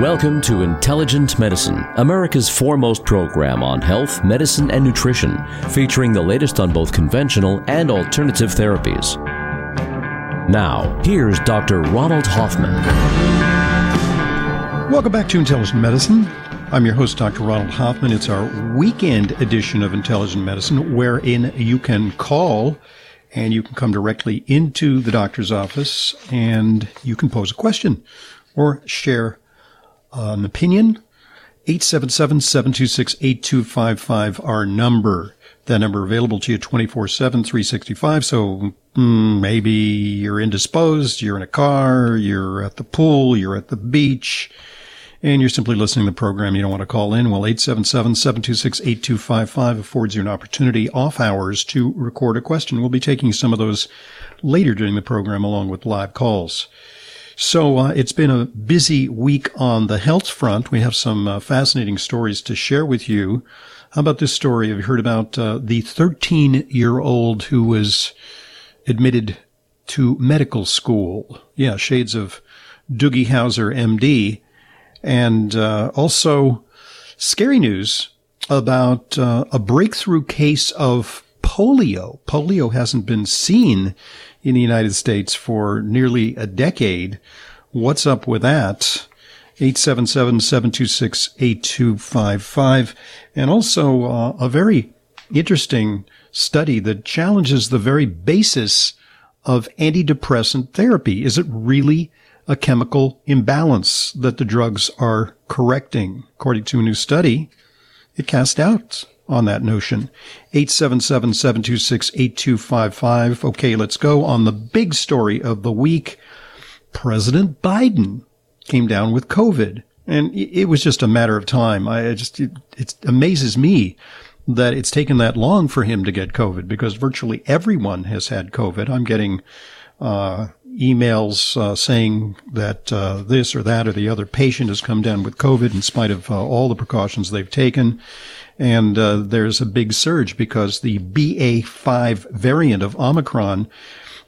Welcome to Intelligent Medicine, America's foremost program on health, medicine, and nutrition, featuring the latest on both conventional and alternative therapies. Now, here's Dr. Ronald Hoffman. Welcome back to Intelligent Medicine. I'm your host, Dr. Ronald Hoffman. It's our weekend edition of Intelligent Medicine, wherein you can call and you can come directly into the doctor's office and you can pose a question or share an opinion. 877-726-8255, our number. That number available to you 24-7, 365. So mm, maybe you're indisposed, you're in a car, you're at the pool, you're at the beach, and you're simply listening to the program, you don't want to call in, well, 877-726-8255 affords you an opportunity off hours to record a question. We'll be taking some of those later during the program along with live calls. So uh, it's been a busy week on the health front. We have some uh, fascinating stories to share with you. How about this story? Have you heard about uh, the 13 year old who was admitted to medical school? Yeah, shades of Doogie Howser, MD. And uh, also scary news about uh, a breakthrough case of polio. Polio hasn't been seen in the United States for nearly a decade. What's up with that? 877-726-8255. And also uh, a very interesting study that challenges the very basis of antidepressant therapy. Is it really a chemical imbalance that the drugs are correcting. According to a new study, it cast doubts on that notion. 877-726-8255. Okay, let's go on the big story of the week. President Biden came down with COVID. And it was just a matter of time. I just, it, it amazes me that it's taken that long for him to get COVID because virtually everyone has had COVID. I'm getting, uh, emails uh, saying that uh, this or that or the other patient has come down with COVID in spite of uh, all the precautions they've taken. And uh, there's a big surge because the BA5 variant of Omicron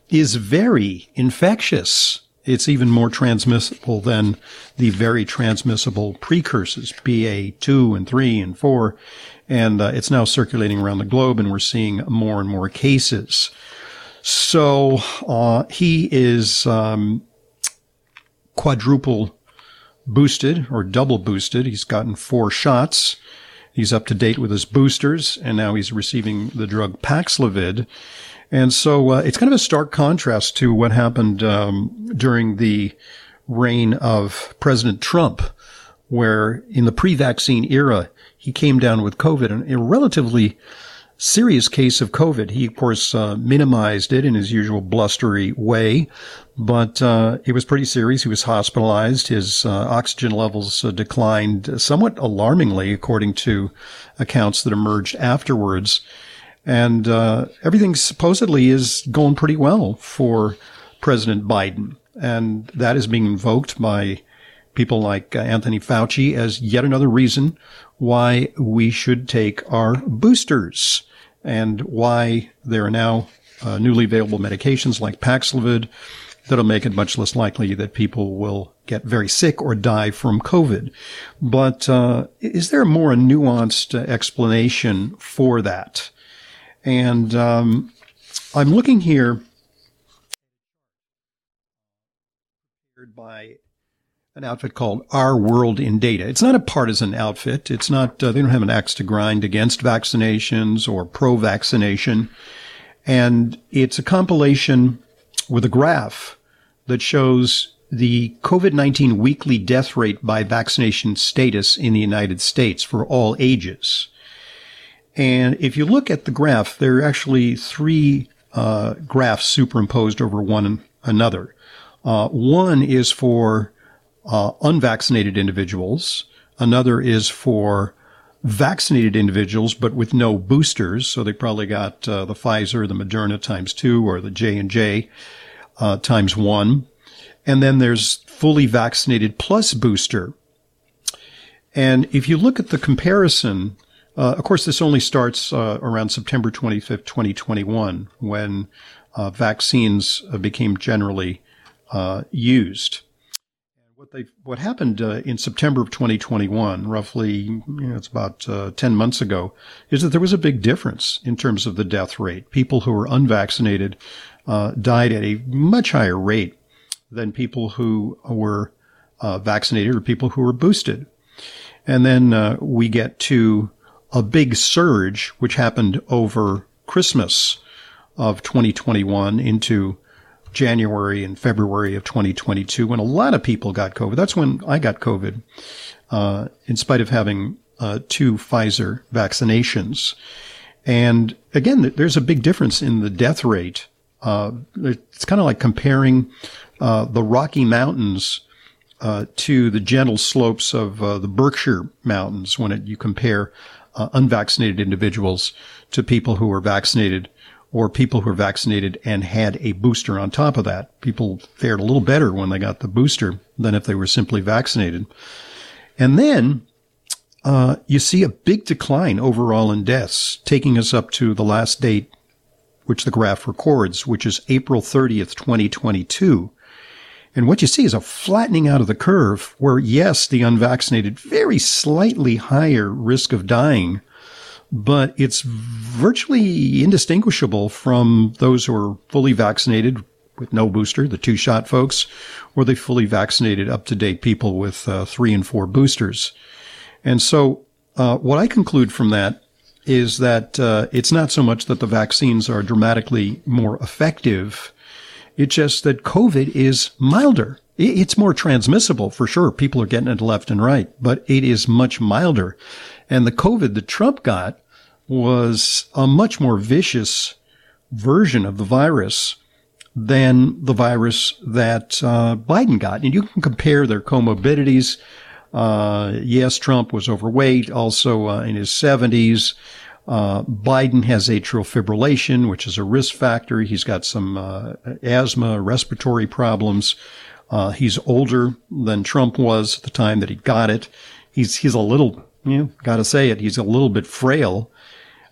is very infectious. It's even more transmissible than the very transmissible precursors, BA2 and 3 and 4. And uh, it's now circulating around the globe and we're seeing more and more cases. So uh, he is um, quadruple boosted or double boosted. He's gotten four shots. He's up to date with his boosters, and now he's receiving the drug Paxlovid. And so uh, it's kind of a stark contrast to what happened um, during the reign of President Trump, where in the pre-vaccine era, he came down with COVID in a relatively serious case of COVID. He, of course, uh, minimized it in his usual blustery way, but uh, it was pretty serious. He was hospitalized. His uh, oxygen levels uh, declined somewhat alarmingly, according to accounts that emerged afterwards. And uh, everything supposedly is going pretty well for President Biden. And that is being invoked by people like uh, Anthony Fauci as yet another reason why we should take our boosters and why there are now uh, newly available medications like Paxlovid that'll make it much less likely that people will get very sick or die from COVID. But uh, is there more a nuanced explanation for that? And um, I'm looking here by an outfit called Our World in Data. It's not a partisan outfit. It's not, uh, they don't have an axe to grind against vaccinations or pro vaccination. And it's a compilation with a graph that shows the COVID-19 weekly death rate by vaccination status in the United States for all ages. And if you look at the graph, there are actually three uh, graphs superimposed over one another. Uh, one is for uh, unvaccinated individuals. Another is for vaccinated individuals, but with no boosters. So they probably got uh, the Pfizer, the Moderna times two, or the J and J uh, times one. And then there's fully vaccinated plus booster. And if you look at the comparison, uh, of course, this only starts uh, around September 25th, 2021, when uh, vaccines uh, became generally uh, used. What they what happened uh, in September of 2021, roughly, you know, it's about 10 months ago, is that there was a big difference in terms of the death rate. People who were unvaccinated died at a much higher rate than people who were uh, vaccinated or people who were boosted. And then uh, we get to a big surge, which happened over Christmas of 2021 into January and February of 2022 when a lot of people got COVID. That's when I got COVID, uh, in spite of having uh, two Pfizer vaccinations. And again, there's a big difference in the death rate. Uh, it's kind of like comparing uh, the Rocky Mountains uh, to the gentle slopes of uh, the Berkshire Mountains when it, you compare unvaccinated individuals to people who were vaccinated or people who were vaccinated and had a booster on top of that. People fared a little better when they got the booster than if they were simply vaccinated. And then uh, you see a big decline overall in deaths, taking us up to the last date which the graph records, which is April 30th, 2022. And what you see is a flattening out of the curve where, yes, the unvaccinated, very slightly higher risk of dying, but it's virtually indistinguishable from those who are fully vaccinated with no booster, the two shot folks, or the fully vaccinated up to date people with uh, three and four boosters. And so, uh, what I conclude from that is that uh, it's not so much that the vaccines are dramatically more effective it's just that COVID is milder. It's more transmissible for sure. People are getting it left and right, but it is much milder. And the COVID that Trump got was a much more vicious version of the virus than the virus that uh, Biden got. And you can compare their comorbidities. Uh, yes, Trump was overweight, also uh, in his 70s. Uh, Biden has atrial fibrillation, which is a risk factor. He's got some uh, asthma, respiratory problems. Uh, he's older than Trump was at the time that he got it. He's he's a little, you know, got to say it. He's a little bit frail,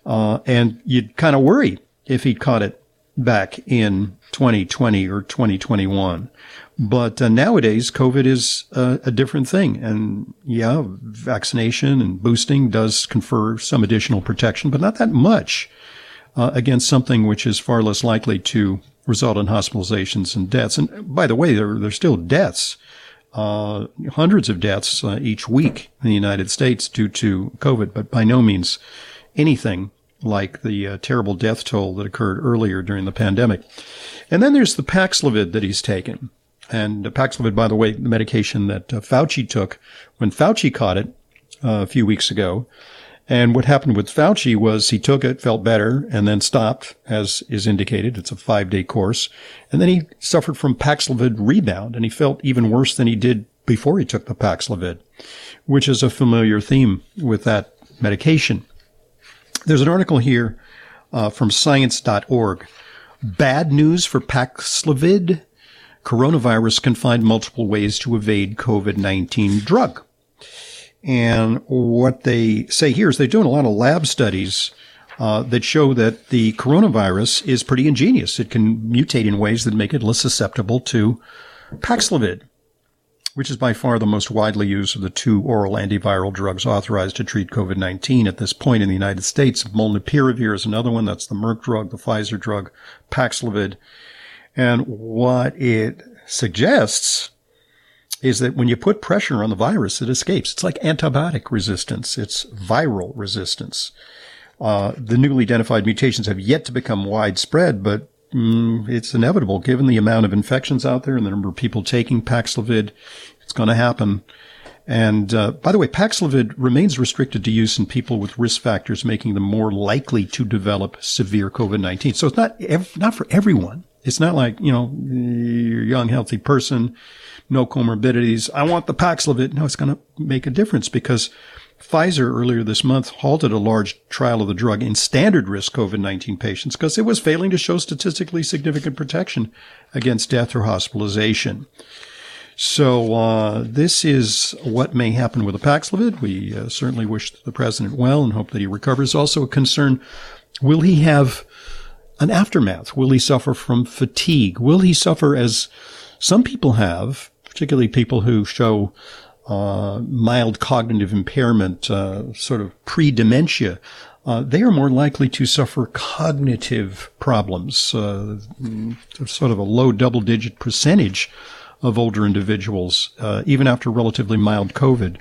uh, and you'd kind of worry if he caught it back in 2020 or 2021. But uh, nowadays, COVID is uh, a different thing. And yeah, vaccination and boosting does confer some additional protection, but not that much uh, against something which is far less likely to result in hospitalizations and deaths. And by the way, there, there's still deaths. Uh, hundreds of deaths uh, each week in the United States due to COVID, but by no means anything like the uh, terrible death toll that occurred earlier during the pandemic. And then there's the Paxlovid that he's taken. And Paxlovid, by the way, the medication that uh, Fauci took when Fauci caught it uh, a few weeks ago. And what happened with Fauci was he took it, felt better, and then stopped, as is indicated. It's a five day course. And then he suffered from Paxlovid rebound, and he felt even worse than he did before he took the Paxlovid, which is a familiar theme with that medication. There's an article here uh, from science.org. Bad news for Paxlovid coronavirus can find multiple ways to evade COVID-19 drug. And what they say here is they're doing a lot of lab studies uh, that show that the coronavirus is pretty ingenious. It can mutate in ways that make it less susceptible to Paxlovid, which is by far the most widely used of the two oral antiviral drugs authorized to treat COVID-19 at this point in the United States. Molnupiravir is another one. That's the Merck drug, the Pfizer drug, Paxlovid. And what it suggests is that when you put pressure on the virus, it escapes. It's like antibiotic resistance. It's viral resistance. Uh, the newly identified mutations have yet to become widespread, but mm, it's inevitable given the amount of infections out there and the number of people taking Paxlovid. It's going to happen. And uh, by the way, Paxlovid remains restricted to use in people with risk factors, making them more likely to develop severe COVID-19. So it's not ev- not for everyone. It's not like you know you're a young healthy person, no comorbidities. I want the Paxlovid. No, it's going to make a difference because Pfizer earlier this month halted a large trial of the drug in standard risk COVID-19 patients because it was failing to show statistically significant protection against death or hospitalization. So uh, this is what may happen with the Paxlovid. We uh, certainly wish the president well and hope that he recovers. Also a concern, will he have an aftermath? Will he suffer from fatigue? Will he suffer as some people have, particularly people who show uh, mild cognitive impairment, uh, sort of pre-dementia, uh, they are more likely to suffer cognitive problems. Uh, sort of a low double-digit percentage of older individuals, uh, even after relatively mild COVID,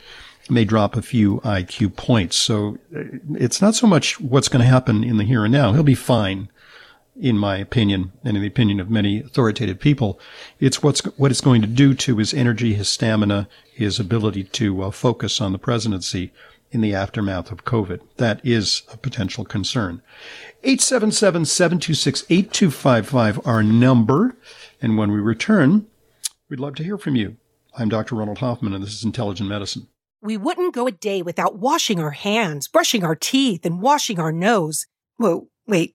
may drop a few IQ points. So uh, it's not so much what's going to happen in the here and now. He'll be fine in my opinion, and in the opinion of many authoritative people, it's what's what it's going to do to his energy, his stamina, his ability to uh, focus on the presidency in the aftermath of COVID. That is a potential concern. 877-726-8255, our number. And when we return, we'd love to hear from you. I'm Dr. Ronald Hoffman, and this is Intelligent Medicine. We wouldn't go a day without washing our hands, brushing our teeth, and washing our nose. Whoa, wait.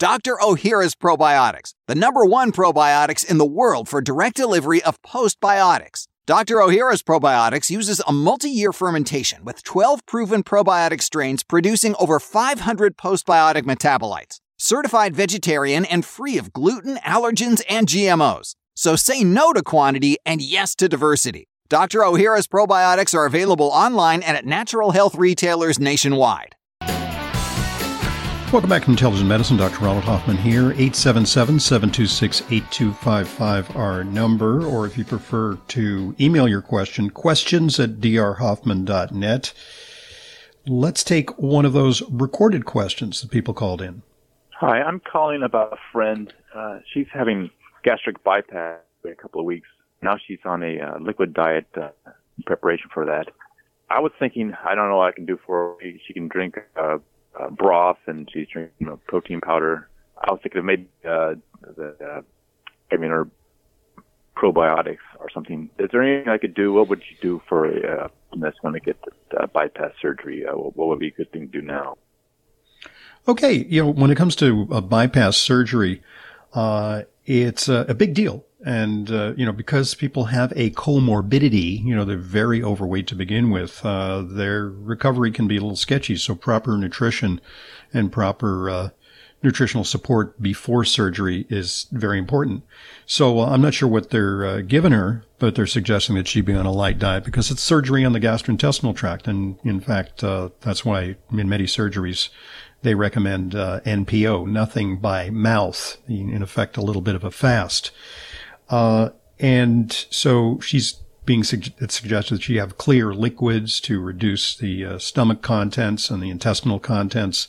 Dr. Ohhira's Probiotics, the number one probiotics in the world for direct delivery of postbiotics. Dr. Ohhira's Probiotics uses a multi year fermentation with 12 proven probiotic strains producing over 500 postbiotic metabolites, certified vegetarian and free of gluten, allergens, and GMOs. So say no to quantity and yes to diversity. Dr. Ohhira's Probiotics are available online and at natural health retailers nationwide. Welcome back to Intelligent Medicine. Dr. Ronald Hoffman here. 877-726-8255, our number. Or if you prefer to email your question, questions at drhoffman.net. Let's take one of those recorded questions that people called in. Hi, I'm calling about a friend. Uh, she's having gastric bypass in a couple of weeks. Now she's on a uh, liquid diet uh, preparation for that. I was thinking, I don't know what I can do for her. She can drink uh, broth and she's drinking you know, protein powder. I was thinking of maybe uh, the uh, I mean, or probiotics or something. Is there anything I could do? What would you do for a uh, that's going to get the, uh, bypass surgery? Uh, what would be a good thing to do now? Okay, you know, when it comes to bypass surgery, uh, it's a, a, big deal. And, uh, you know, because people have a comorbidity, you know, they're very overweight to begin with, uh, their recovery can be a little sketchy. So proper nutrition and proper, uh, nutritional support before surgery is very important. So uh, I'm not sure what they're uh, giving her, but they're suggesting that she be on a light diet because it's surgery on the gastrointestinal tract. And in fact, uh, that's why in many surgeries, they recommend uh, NPO, nothing by mouth, in effect, a little bit of a fast. Uh, and so she's being it's suggested that she have clear liquids to reduce the uh, stomach contents and the intestinal contents.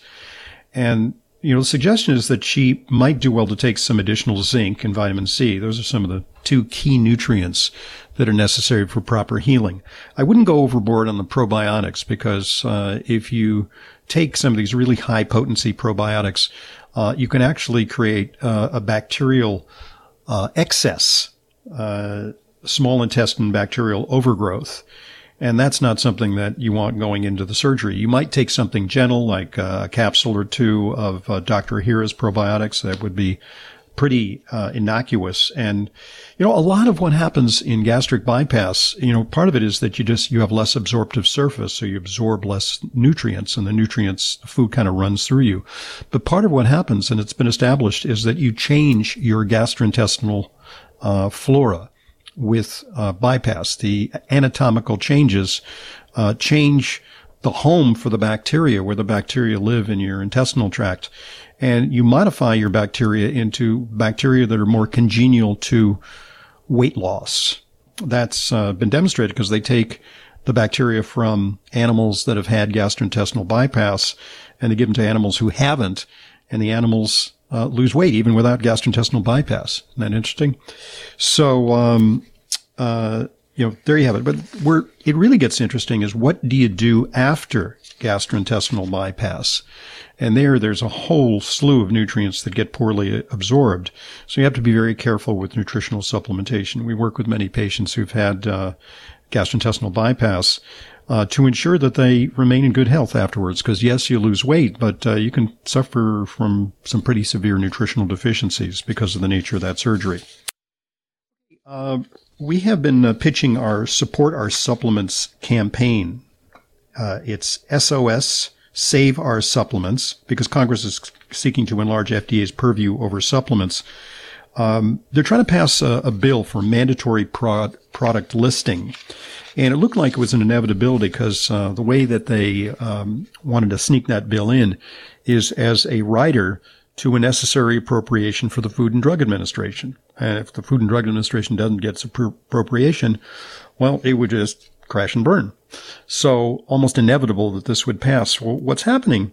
And you know, the suggestion is that she might do well to take some additional zinc and vitamin C. Those are some of the two key nutrients that are necessary for proper healing. I wouldn't go overboard on the probiotics because uh, if you take some of these really high potency probiotics, uh, you can actually create uh, a bacterial uh, excess, uh, small intestine bacterial overgrowth. And that's not something that you want going into the surgery. You might take something gentle like a capsule or two of uh, Dr. Ohhira's probiotics. That would be pretty uh, innocuous. And, you know, a lot of what happens in gastric bypass, you know, part of it is that you just, you have less absorptive surface. So you absorb less nutrients and the nutrients, the food kind of runs through you. But part of what happens, and it's been established, is that you change your gastrointestinal uh, flora with uh, bypass. The anatomical changes uh, change the home for the bacteria, where the bacteria live in your intestinal tract, and you modify your bacteria into bacteria that are more congenial to weight loss. That's uh, been demonstrated because they take the bacteria from animals that have had gastrointestinal bypass and they give them to animals who haven't, and the animals uh, lose weight even without gastrointestinal bypass. Isn't that interesting? So, um, uh, you know, there you have it. But where it really gets interesting is what do you do after gastrointestinal bypass? And there, there's a whole slew of nutrients that get poorly absorbed. So you have to be very careful with nutritional supplementation. We work with many patients who've had uh, gastrointestinal bypass uh, to ensure that they remain in good health afterwards. Because yes, you lose weight, but uh, you can suffer from some pretty severe nutritional deficiencies because of the nature of that surgery. Uh, we have been uh, pitching our support our supplements campaign. Uh, it's SOS Save Our Supplements because Congress is seeking to enlarge FDA's purview over supplements. Um, they're trying to pass a, a bill for mandatory prod, product listing. And it looked like it was an inevitability because uh, the way that they um, wanted to sneak that bill in is as a rider to a necessary appropriation for the Food and Drug Administration. And if the Food and Drug Administration doesn't get its appropriation, well, it would just crash and burn. So almost inevitable that this would pass. Well, what's happening?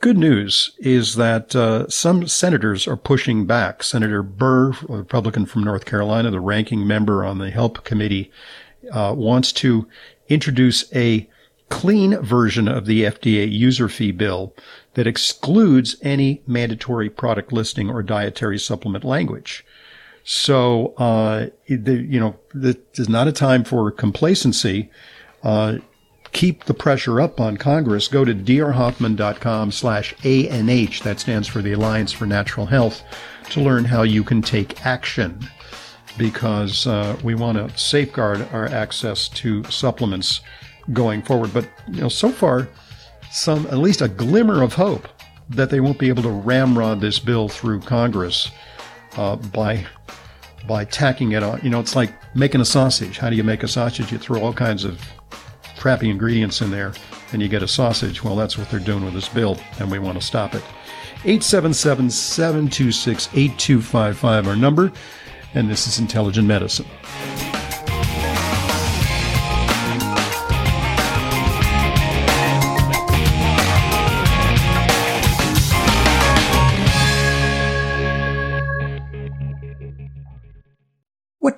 Good news is that uh, some senators are pushing back. Senator Burr, a Republican from North Carolina, the ranking member on the HELP committee, uh, wants to introduce a clean version of the FDA user fee bill that excludes any mandatory product listing or dietary supplement language. So, uh, you know, this is not a time for complacency. Uh, keep the pressure up on Congress. Go to drhoffman.com slash ANH. That stands for the Alliance for Natural Health to learn how you can take action because uh, we want to safeguard our access to supplements going forward. But you know, so far, some at least a glimmer of hope that they won't be able to ramrod this bill through Congress uh, by by tacking it on. You know, it's like making a sausage. How do you make a sausage? You throw all kinds of crappy ingredients in there, and you get a sausage. Well, that's what they're doing with this bill, and we want to stop it. 877 726 8255, our number, and this is Intelligent Medicine.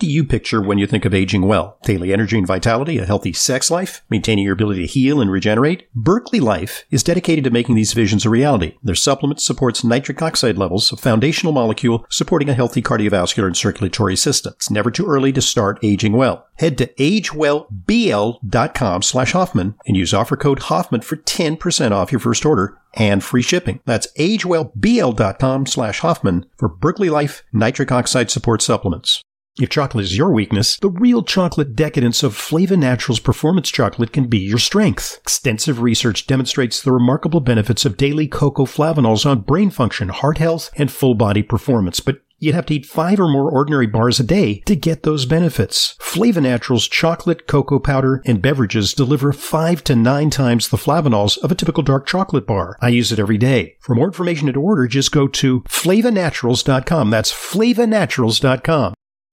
Do you picture when you think of aging well? Daily energy and vitality, a healthy sex life, maintaining your ability to heal and regenerate? Berkeley Life is dedicated to making these visions a reality. Their supplement supports nitric oxide levels, a foundational molecule supporting a healthy cardiovascular and circulatory system. It's never too early to start aging well. Head to agewellbl.com slash Hoffman and use offer code Hoffman for 10% off your first order and free shipping. That's agewellbl.com slash Hoffman for Berkeley Life nitric oxide support supplements. If chocolate is your weakness, the real chocolate decadence of Flava Naturals Performance Chocolate can be your strength. Extensive research demonstrates the remarkable benefits of daily cocoa flavanols on brain function, heart health, and full body performance. But You'd have to eat five or more ordinary bars a day to get those benefits. Flava Naturals chocolate, cocoa powder, and beverages deliver five to nine times the flavanols of a typical dark chocolate bar. I use it every day. For more information and order, just go to flavanaturals.com. That's flavanaturals.com.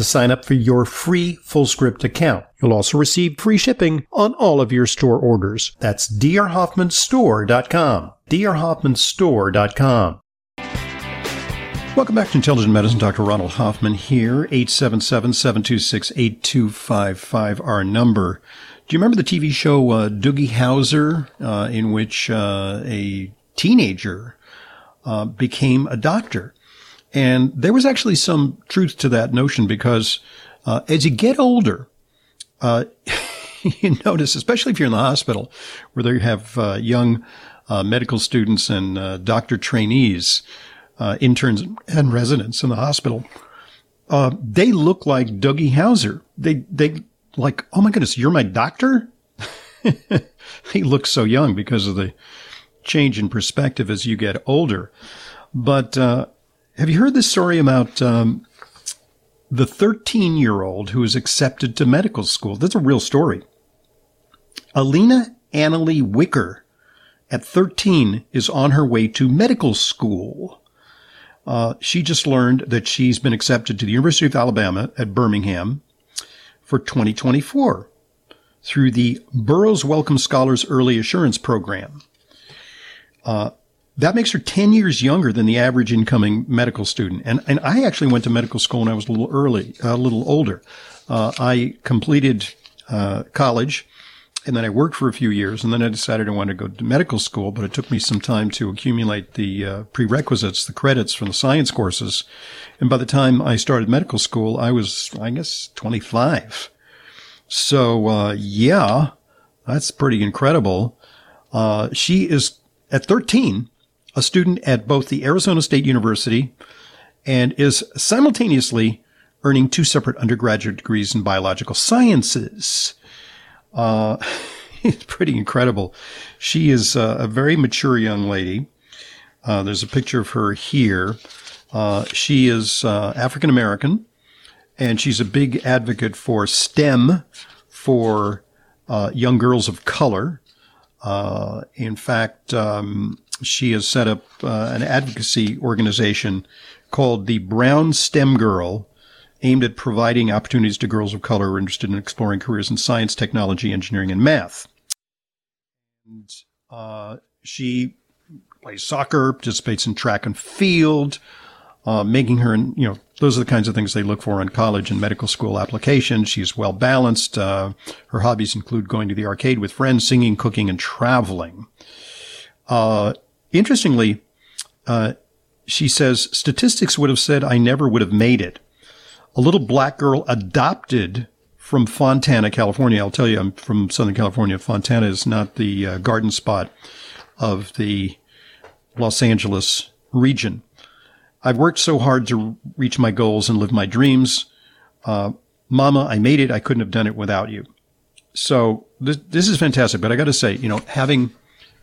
to sign up for your free FullScript account. You'll also receive free shipping on all of your store orders. That's drhoffmanstore.com. drhoffmanstore.com. Welcome back to Intelligent Medicine. Dr. Ronald Hoffman here. 877-726-8255, our number. Do you remember the TV show uh, Doogie Howser, uh, in which uh, a teenager uh, became a doctor? And there was actually some truth to that notion because uh, as you get older, uh, you notice, especially if you're in the hospital where they have uh, young uh, medical students and uh, doctor trainees, uh, interns and residents in the hospital, they look like Doogie Howser. They, they like, oh my goodness, you're my doctor? he looks so young because of the change in perspective as you get older. But have you heard this story about um, the 13 year old who was accepted to medical school? That's a real story. Alena Analeigh Wicker, at 13, is on her way to medical school. Uh, she just learned that she's been accepted to the University of Alabama at Birmingham for 2024 through the Burroughs Wellcome Scholars Early Assurance Program. Uh, that makes her 10 years younger than the average incoming medical student. And, and I actually went to medical school when I was a little early, a little older. Uh, I completed uh, college and then I worked for a few years and then I decided I wanted to go to medical school, but it took me some time to accumulate the uh, prerequisites, the credits from the science courses. And by the time I started medical school, I was, I guess, 25. So, uh, yeah, that's pretty incredible. Uh, she is at 13 a student at both the Arizona State University and is simultaneously earning two separate undergraduate degrees in biological sciences. Uh, it's pretty incredible. She is uh, a very mature young lady. Uh, there's a picture of her here. Uh, she is uh, African American, and she's a big advocate for STEM for uh, young girls of color. in fact, um, she has set up uh, an advocacy organization called the Brown STEM Girl, aimed at providing opportunities to girls of color interested in exploring careers in science, technology, engineering, and math. And, uh, she plays soccer, participates in track and field, uh, making her, you know, those are the kinds of things they look for in college and medical school applications. She's well balanced. Uh, her hobbies include going to the arcade with friends, singing, cooking, and traveling. Uh, Interestingly, uh, she says statistics would have said I never would have made it. A little black girl adopted from Fontana, California. I'll tell you, I'm from Southern California. Fontana is not the uh, garden spot of the Los Angeles region. I've worked so hard to reach my goals and live my dreams. Uh, Mama, I made it. I couldn't have done it without you. So this, this is fantastic. But I got to say, you know, having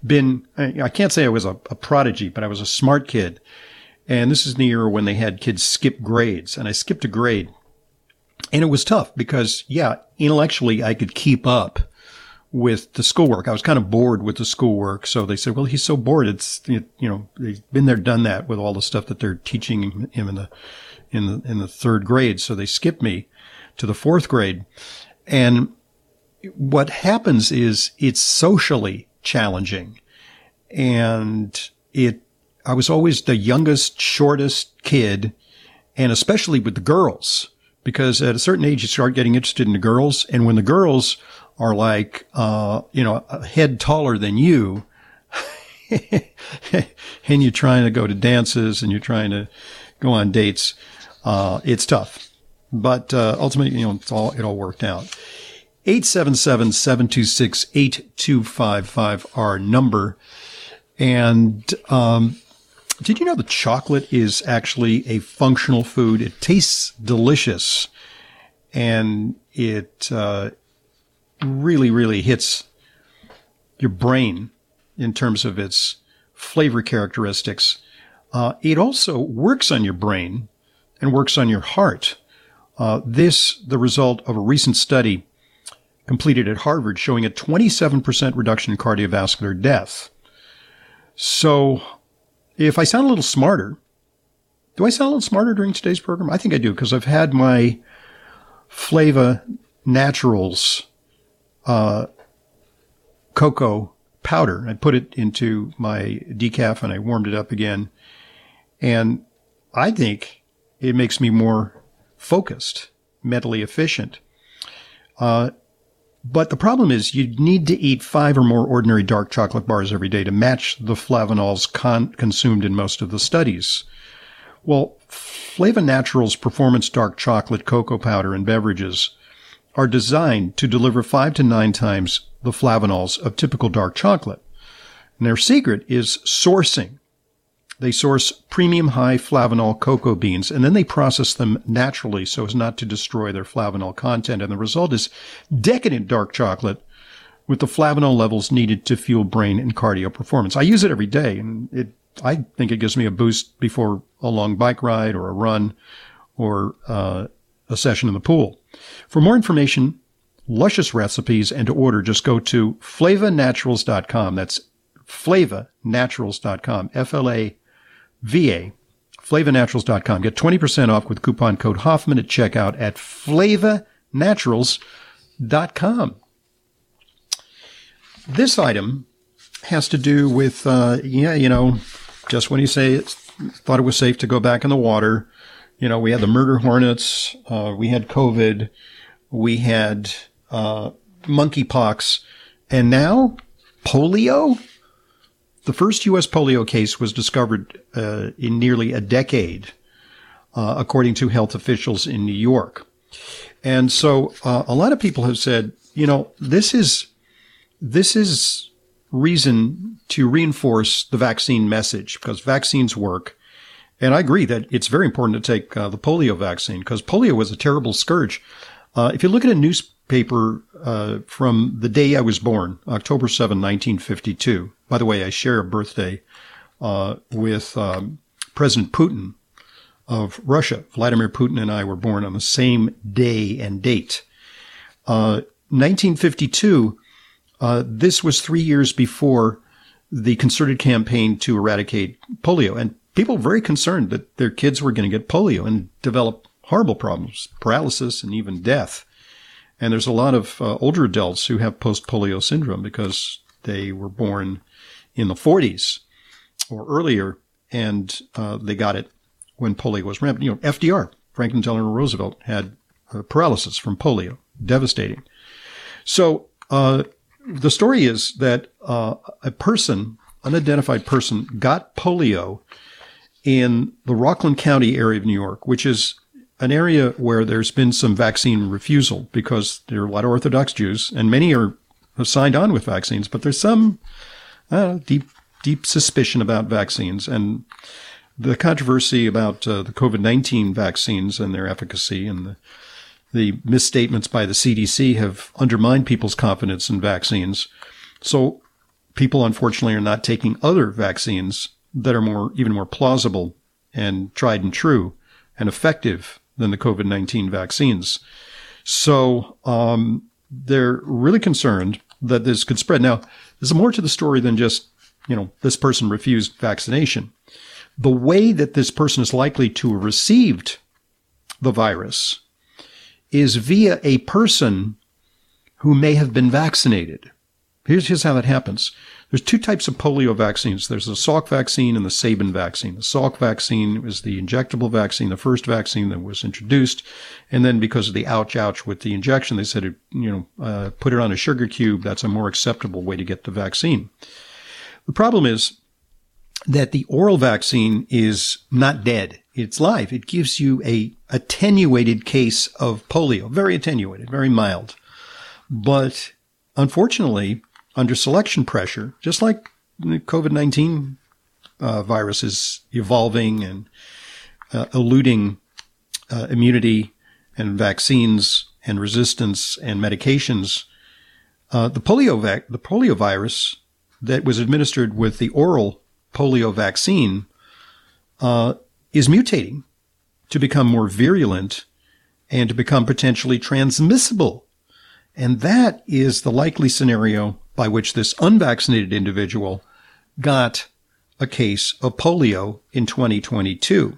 been, I can't say I was a, a, prodigy, but I was a smart kid. And this is the era when they had kids skip grades and I skipped a grade and it was tough because yeah, intellectually I could keep up with the schoolwork. I was kind of bored with the schoolwork. So they said, well, he's so bored. It's, you know, he's been there, done that with all the stuff that they're teaching him in the, in the, in the third grade. So they skipped me to the fourth grade. And what happens is it's socially challenging and it, I was always the youngest, shortest kid and especially with the girls because at a certain age you start getting interested in the girls. And when the girls are like, uh, you know, a head taller than you, and you're trying to go to dances and you're trying to go on dates, uh, it's tough. But uh, ultimately, you know, it's all it all worked out. 877-726-8255 our number. And um, did you know that chocolate is actually a functional food? It tastes delicious and it uh, really, really hits your brain in terms of its flavor characteristics. Uh, it also works on your brain and works on your heart. Uh, this, the result of a recent study completed at Harvard showing a 27% reduction in cardiovascular death. So if I sound a little smarter, do I sound a little smarter during today's program? I think I do because I've had my Flava Naturals uh, cocoa powder. I put it into my decaf and I warmed it up again. And I think it makes me more focused, mentally efficient. Uh, but the problem is you'd need to eat five or more ordinary dark chocolate bars every day to match the flavanols con- consumed in most of the studies. Well, Flava Naturals Performance Dark Chocolate Cocoa Powder and beverages are designed to deliver five to nine times the flavanols of typical dark chocolate. And their secret is sourcing. They source premium high flavanol cocoa beans and then they process them naturally so as not to destroy their flavanol content. And the result is decadent dark chocolate with the flavanol levels needed to fuel brain and cardio performance. I use it every day and it, I think it gives me a boost before a long bike ride or a run or uh, a session in the pool. For more information, luscious recipes, and to order, just go to flavanaturals.com. That's flavanaturals.com. F-L-A-V-A. Flavanaturals.com. Get 20% off with coupon code Hoffman at checkout at flavanaturals.com. This item has to do with, uh, yeah, you know, just when you say it, thought it was safe to go back in the water, you know, we had the murder hornets, uh, we had COVID, we had uh, monkeypox, and now polio. The first U.S. polio case was discovered uh, in nearly a decade, uh, according to health officials in New York. And so, uh, a lot of people have said, you know, this is this is reason to reinforce the vaccine message because vaccines work. And I agree that it's very important to take uh, the polio vaccine because polio was a terrible scourge. Uh, if you look at a newspaper uh, from the day I was born, October 7, 1952, by the way, I share a birthday uh, with um, President Putin of Russia. Vladimir Putin and I were born on the same day and date. 1952, uh, uh, this was three years before the concerted campaign to eradicate polio. And people were very concerned that their kids were going to get polio and develop horrible problems, paralysis and even death. And there's a lot of uh, older adults who have post polio syndrome because they were born in the 40s or earlier and uh, they got it when polio was rampant. You know, FDR, Franklin Delano Roosevelt, had uh, paralysis from polio, devastating. So uh, the story is that uh, a person, unidentified person, got polio in the Rockland County area of New York, which is an area where there's been some vaccine refusal because there are a lot of Orthodox Jews and many are have signed on with vaccines, but there's some uh, deep, deep suspicion about vaccines and the controversy about uh, the COVID-19 vaccines and their efficacy and the, the misstatements by the CDC have undermined people's confidence in vaccines. So people unfortunately are not taking other vaccines that are more, even more plausible and tried and true and effective than the COVID-19 vaccines. So, um, they're really concerned that this could spread. Now, there's more to the story than just, you know, this person refused vaccination. The way that this person is likely to have received the virus is via a person who may have been vaccinated. Here's, here's how that happens. There's two types of polio vaccines. There's the Salk vaccine and the Sabin vaccine. The Salk vaccine is the injectable vaccine, the first vaccine that was introduced. And then because of the ouch ouch with the injection, they said, it, you know, uh, put it on a sugar cube. That's a more acceptable way to get the vaccine. The problem is that the oral vaccine is not dead. It's live. It gives you a attenuated case of polio, very attenuated, very mild. But unfortunately, under selection pressure, just like the COVID 19 uh, virus is evolving and uh, eluding uh, immunity and vaccines and resistance and medications, uh, the polio vac- the polio virus that was administered with the oral polio vaccine uh, is mutating to become more virulent and to become potentially transmissible. And that is the likely scenario by which this unvaccinated individual got a case of polio in 2022.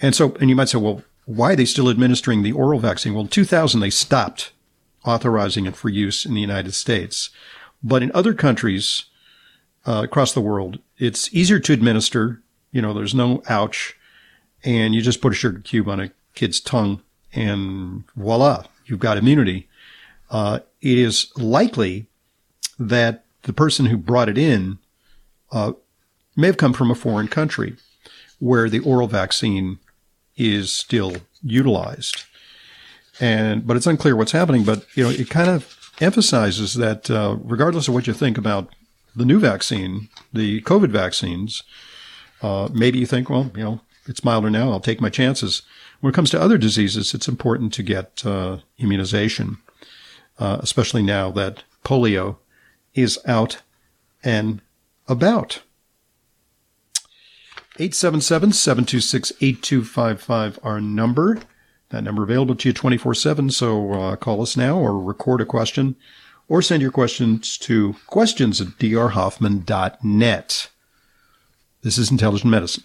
And so, and you might say, well, why are they still administering the oral vaccine? Well, in 2000, they stopped authorizing it for use in the United States. But in other countries uh, across the world, it's easier to administer. You know, there's no ouch, and you just put a sugar cube on a kid's tongue, and voila, you've got immunity. Uh, it is likely that the person who brought it in uh, may have come from a foreign country where the oral vaccine is still utilized. And but it's unclear what's happening. But you know, it kind of emphasizes that uh, regardless of what you think about the new vaccine, the COVID vaccines, uh, maybe you think, well, you know, it's milder now. I'll take my chances. When it comes to other diseases, it's important to get uh, immunization, uh, especially now that polio is out and about. 877-726-8255 our number. That number available to you 24-7, so uh, call us now or record a question or send your questions to questions at drhoffman.net. This is Intelligent Medicine.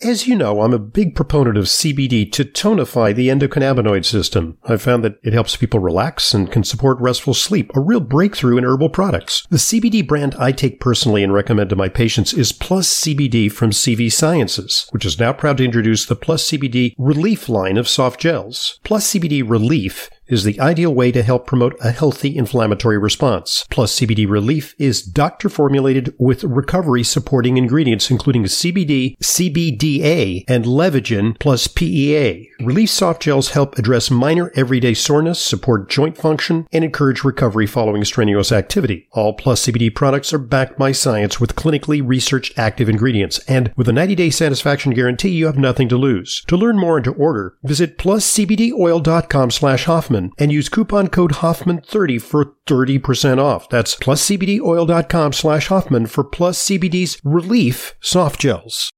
As you know, I'm a big proponent of CBD to tonify the endocannabinoid system. I've found that it helps people relax and can support restful sleep, a real breakthrough in herbal products. The CBD brand I take personally and recommend to my patients is Plus CBD from CV Sciences, which is now proud to introduce the Plus CBD Relief line of soft gels. Plus CBD Relief is the ideal way to help promote a healthy inflammatory response. Plus CBD Relief is doctor formulated with recovery supporting ingredients including CBD, CBDA, and Levagen plus PEA. Relief soft gels help address minor everyday soreness, support joint function, and encourage recovery following strenuous activity. All Plus CBD products are backed by science with clinically researched active ingredients, and with a 90-day satisfaction guarantee, you have nothing to lose. To learn more and to order, visit pluscbdoil.com slash Hoffman and use coupon code Hoffman30 for 30% off. That's pluscbdoil.com slash Hoffman for Plus CBD's Relief Soft Gels.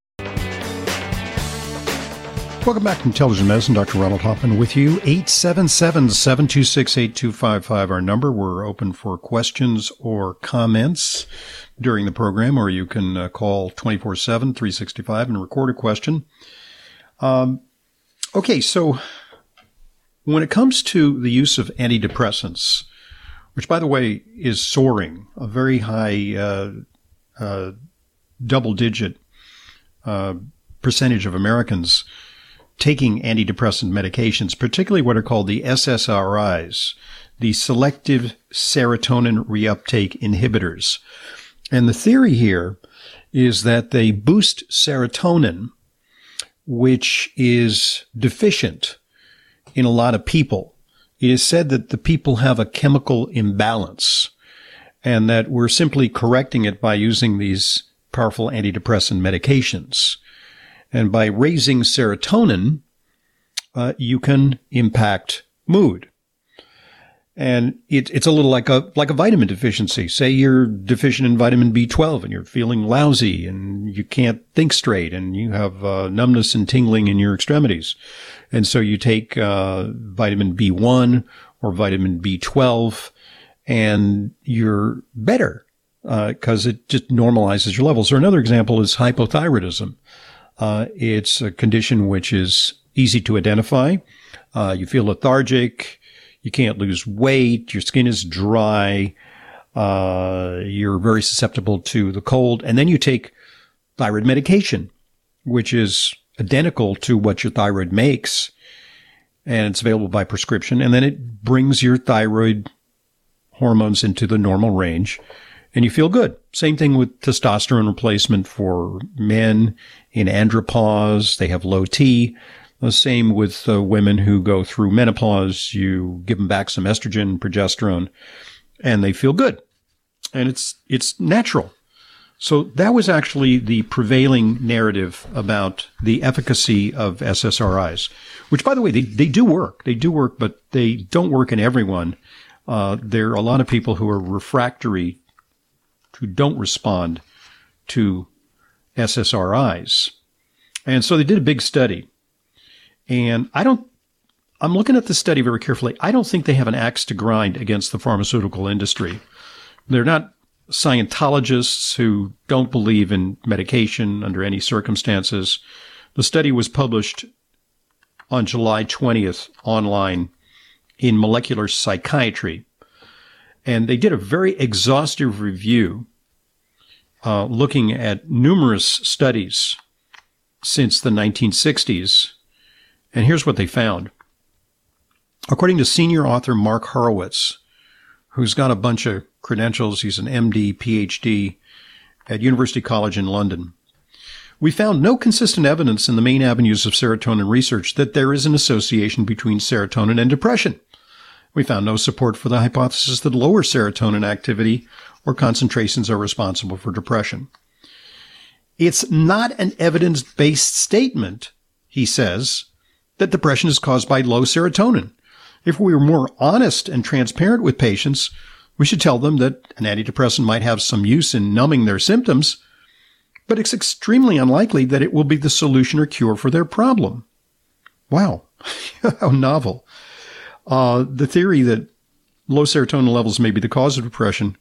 Welcome back to Intelligent Medicine. Dr. Ronald Hoffman with you. 877-726-8255, our number. We're open for questions or comments during the program, or you can uh, call 24-7, 365 and record a question. Um, okay, so when it comes to the use of antidepressants, which by the way is soaring, a very high uh, uh, double digit uh, percentage of Americans taking antidepressant medications, particularly what are called the SSRIs, the selective serotonin reuptake inhibitors. And the theory here is that they boost serotonin, which is deficient in a lot of people. It is said that the people have a chemical imbalance. and that we're simply correcting it by using these powerful antidepressant medications. And by raising serotonin, uh, you can impact mood. And it, it's a little like a like a vitamin deficiency. Say you're deficient in vitamin B12 and you're feeling lousy and you can't think straight and you have uh, numbness and tingling in your extremities, and so you take uh, vitamin B1 or vitamin B12, and you're better because uh, it just normalizes your levels. Or another example is hypothyroidism. Uh, it's a condition which is easy to identify. Uh, you feel lethargic. You can't lose weight. Your skin is dry. Uh, you're very susceptible to the cold. And then you take thyroid medication, which is identical to what your thyroid makes. And it's available by prescription. And then it brings your thyroid hormones into the normal range and you feel good. Same thing with testosterone replacement for men in andropause. They have low T. The same with uh, women who go through menopause. You give them back some estrogen, progesterone, and they feel good. And it's, it's natural. So that was actually the prevailing narrative about the efficacy of SSRIs, which by the way, they, they do work. They do work, but they don't work in everyone. Uh, there are a lot of people who are refractory, who don't respond to SSRIs. And so they did a big study and I don't, I'm looking at the study very carefully. I don't think they have an axe to grind against the pharmaceutical industry. They're not Scientologists who don't believe in medication under any circumstances. The study was published on July 20th online in Molecular Psychiatry. And they did a very exhaustive review uh, looking at numerous studies since the 1960s and here's what they found. According to senior author Mark Horowitz, who's got a bunch of credentials, he's an MD, PhD at University College in London. We found no consistent evidence in the main avenues of serotonin research that there is an association between serotonin and depression. We found no support for the hypothesis that lower serotonin activity or concentrations are responsible for depression. It's not an evidence based statement, he says, that depression is caused by low serotonin. If we were more honest and transparent with patients, we should tell them that an antidepressant might have some use in numbing their symptoms, but it's extremely unlikely that it will be the solution or cure for their problem. Wow, how novel. Uh, the theory that low serotonin levels may be the cause of depression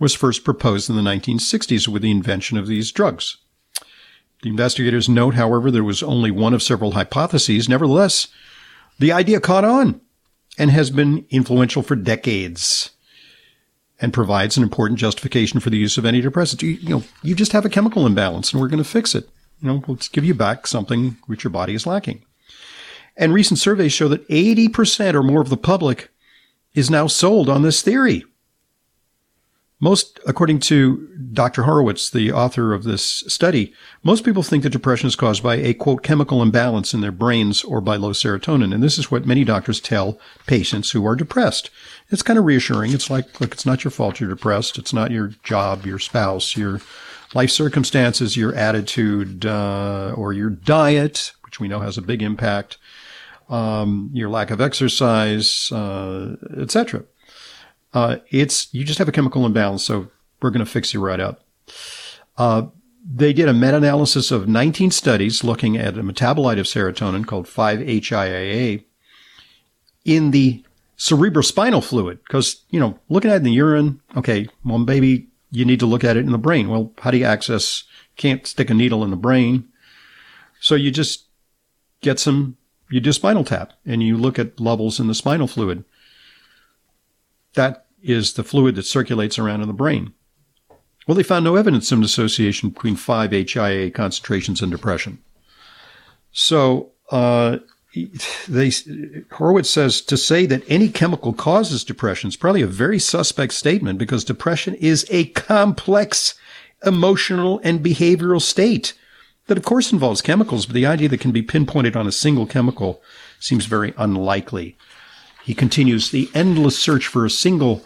was first proposed in the 1960s with the invention of these drugs. The investigators note, however, there was only one of several hypotheses. Nevertheless, the idea caught on and has been influential for decades and provides an important justification for the use of antidepressants. You, you know, you just have a chemical imbalance and we're going to fix it. You know, let's give you back something which your body is lacking. And recent surveys show that 80% or more of the public is now sold on this theory. Most, according to Dr. Horowitz, the author of this study, most people think that depression is caused by a quote chemical imbalance in their brains or by low serotonin. And this is what many doctors tell patients who are depressed. It's kind of reassuring. It's like, look, it's not your fault you're depressed. It's not your job, your spouse, your life circumstances, your attitude, uh, or your diet, which we know has a big impact, um, your lack of exercise, uh, etc. Uh, it's you just have a chemical imbalance, so we're going to fix you right up. Uh, they did a meta-analysis of 19 studies looking at a metabolite of serotonin called 5-HIAA in the cerebrospinal fluid. Because, you know, looking at it in the urine, okay, well, maybe you need to look at it in the brain. Well, how do you access, can't stick a needle in the brain. So you just get some, you do spinal tap and you look at levels in the spinal fluid. That is the fluid that circulates around in the brain. Well, they found no evidence of an association between 5-HIAA concentrations and depression. So, uh, they, Horowitz says to say that any chemical causes depression is probably a very suspect statement because depression is a complex emotional and behavioral state that of course involves chemicals, but the idea that can be pinpointed on a single chemical seems very unlikely. He continues the endless search for a single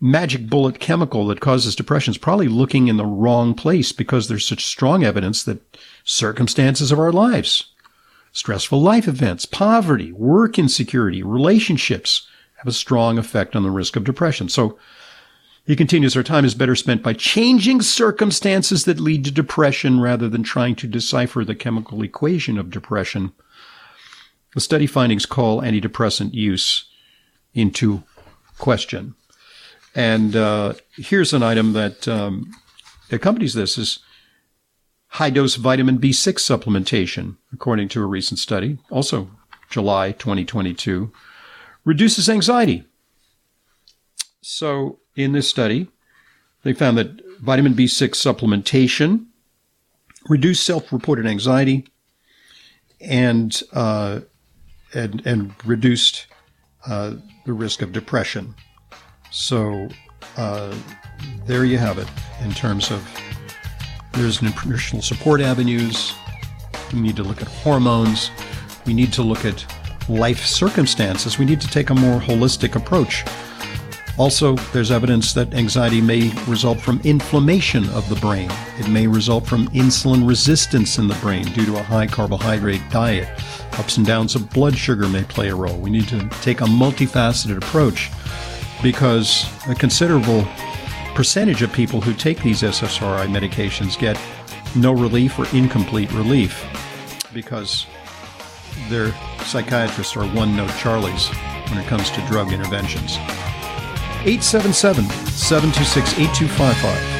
magic bullet chemical that causes depression is probably looking in the wrong place because there's such strong evidence that circumstances of our lives, stressful life events, poverty, work insecurity, relationships have a strong effect on the risk of depression. So he continues, our time is better spent by changing circumstances that lead to depression rather than trying to decipher the chemical equation of depression. The study findings call antidepressant use into question. And uh, here's an item that um, accompanies this is high dose vitamin B6 supplementation, according to a recent study, also July 2022, reduces anxiety. So in this study, they found that vitamin B6 supplementation reduced self-reported anxiety and uh, and and reduced uh, the risk of depression. So uh, there you have it. In terms of there's nutritional support avenues. We need to look at hormones. We need to look at life circumstances. We need to take a more holistic approach also, there's evidence that anxiety may result from inflammation of the brain. It may result from insulin resistance in the brain due to a high carbohydrate diet. Ups and downs of blood sugar may play a role. We need to take a multifaceted approach because a considerable percentage of people who take these SSRI medications get no relief or incomplete relief because their psychiatrists are one note Charlies when it comes to drug interventions. 877 726 8255.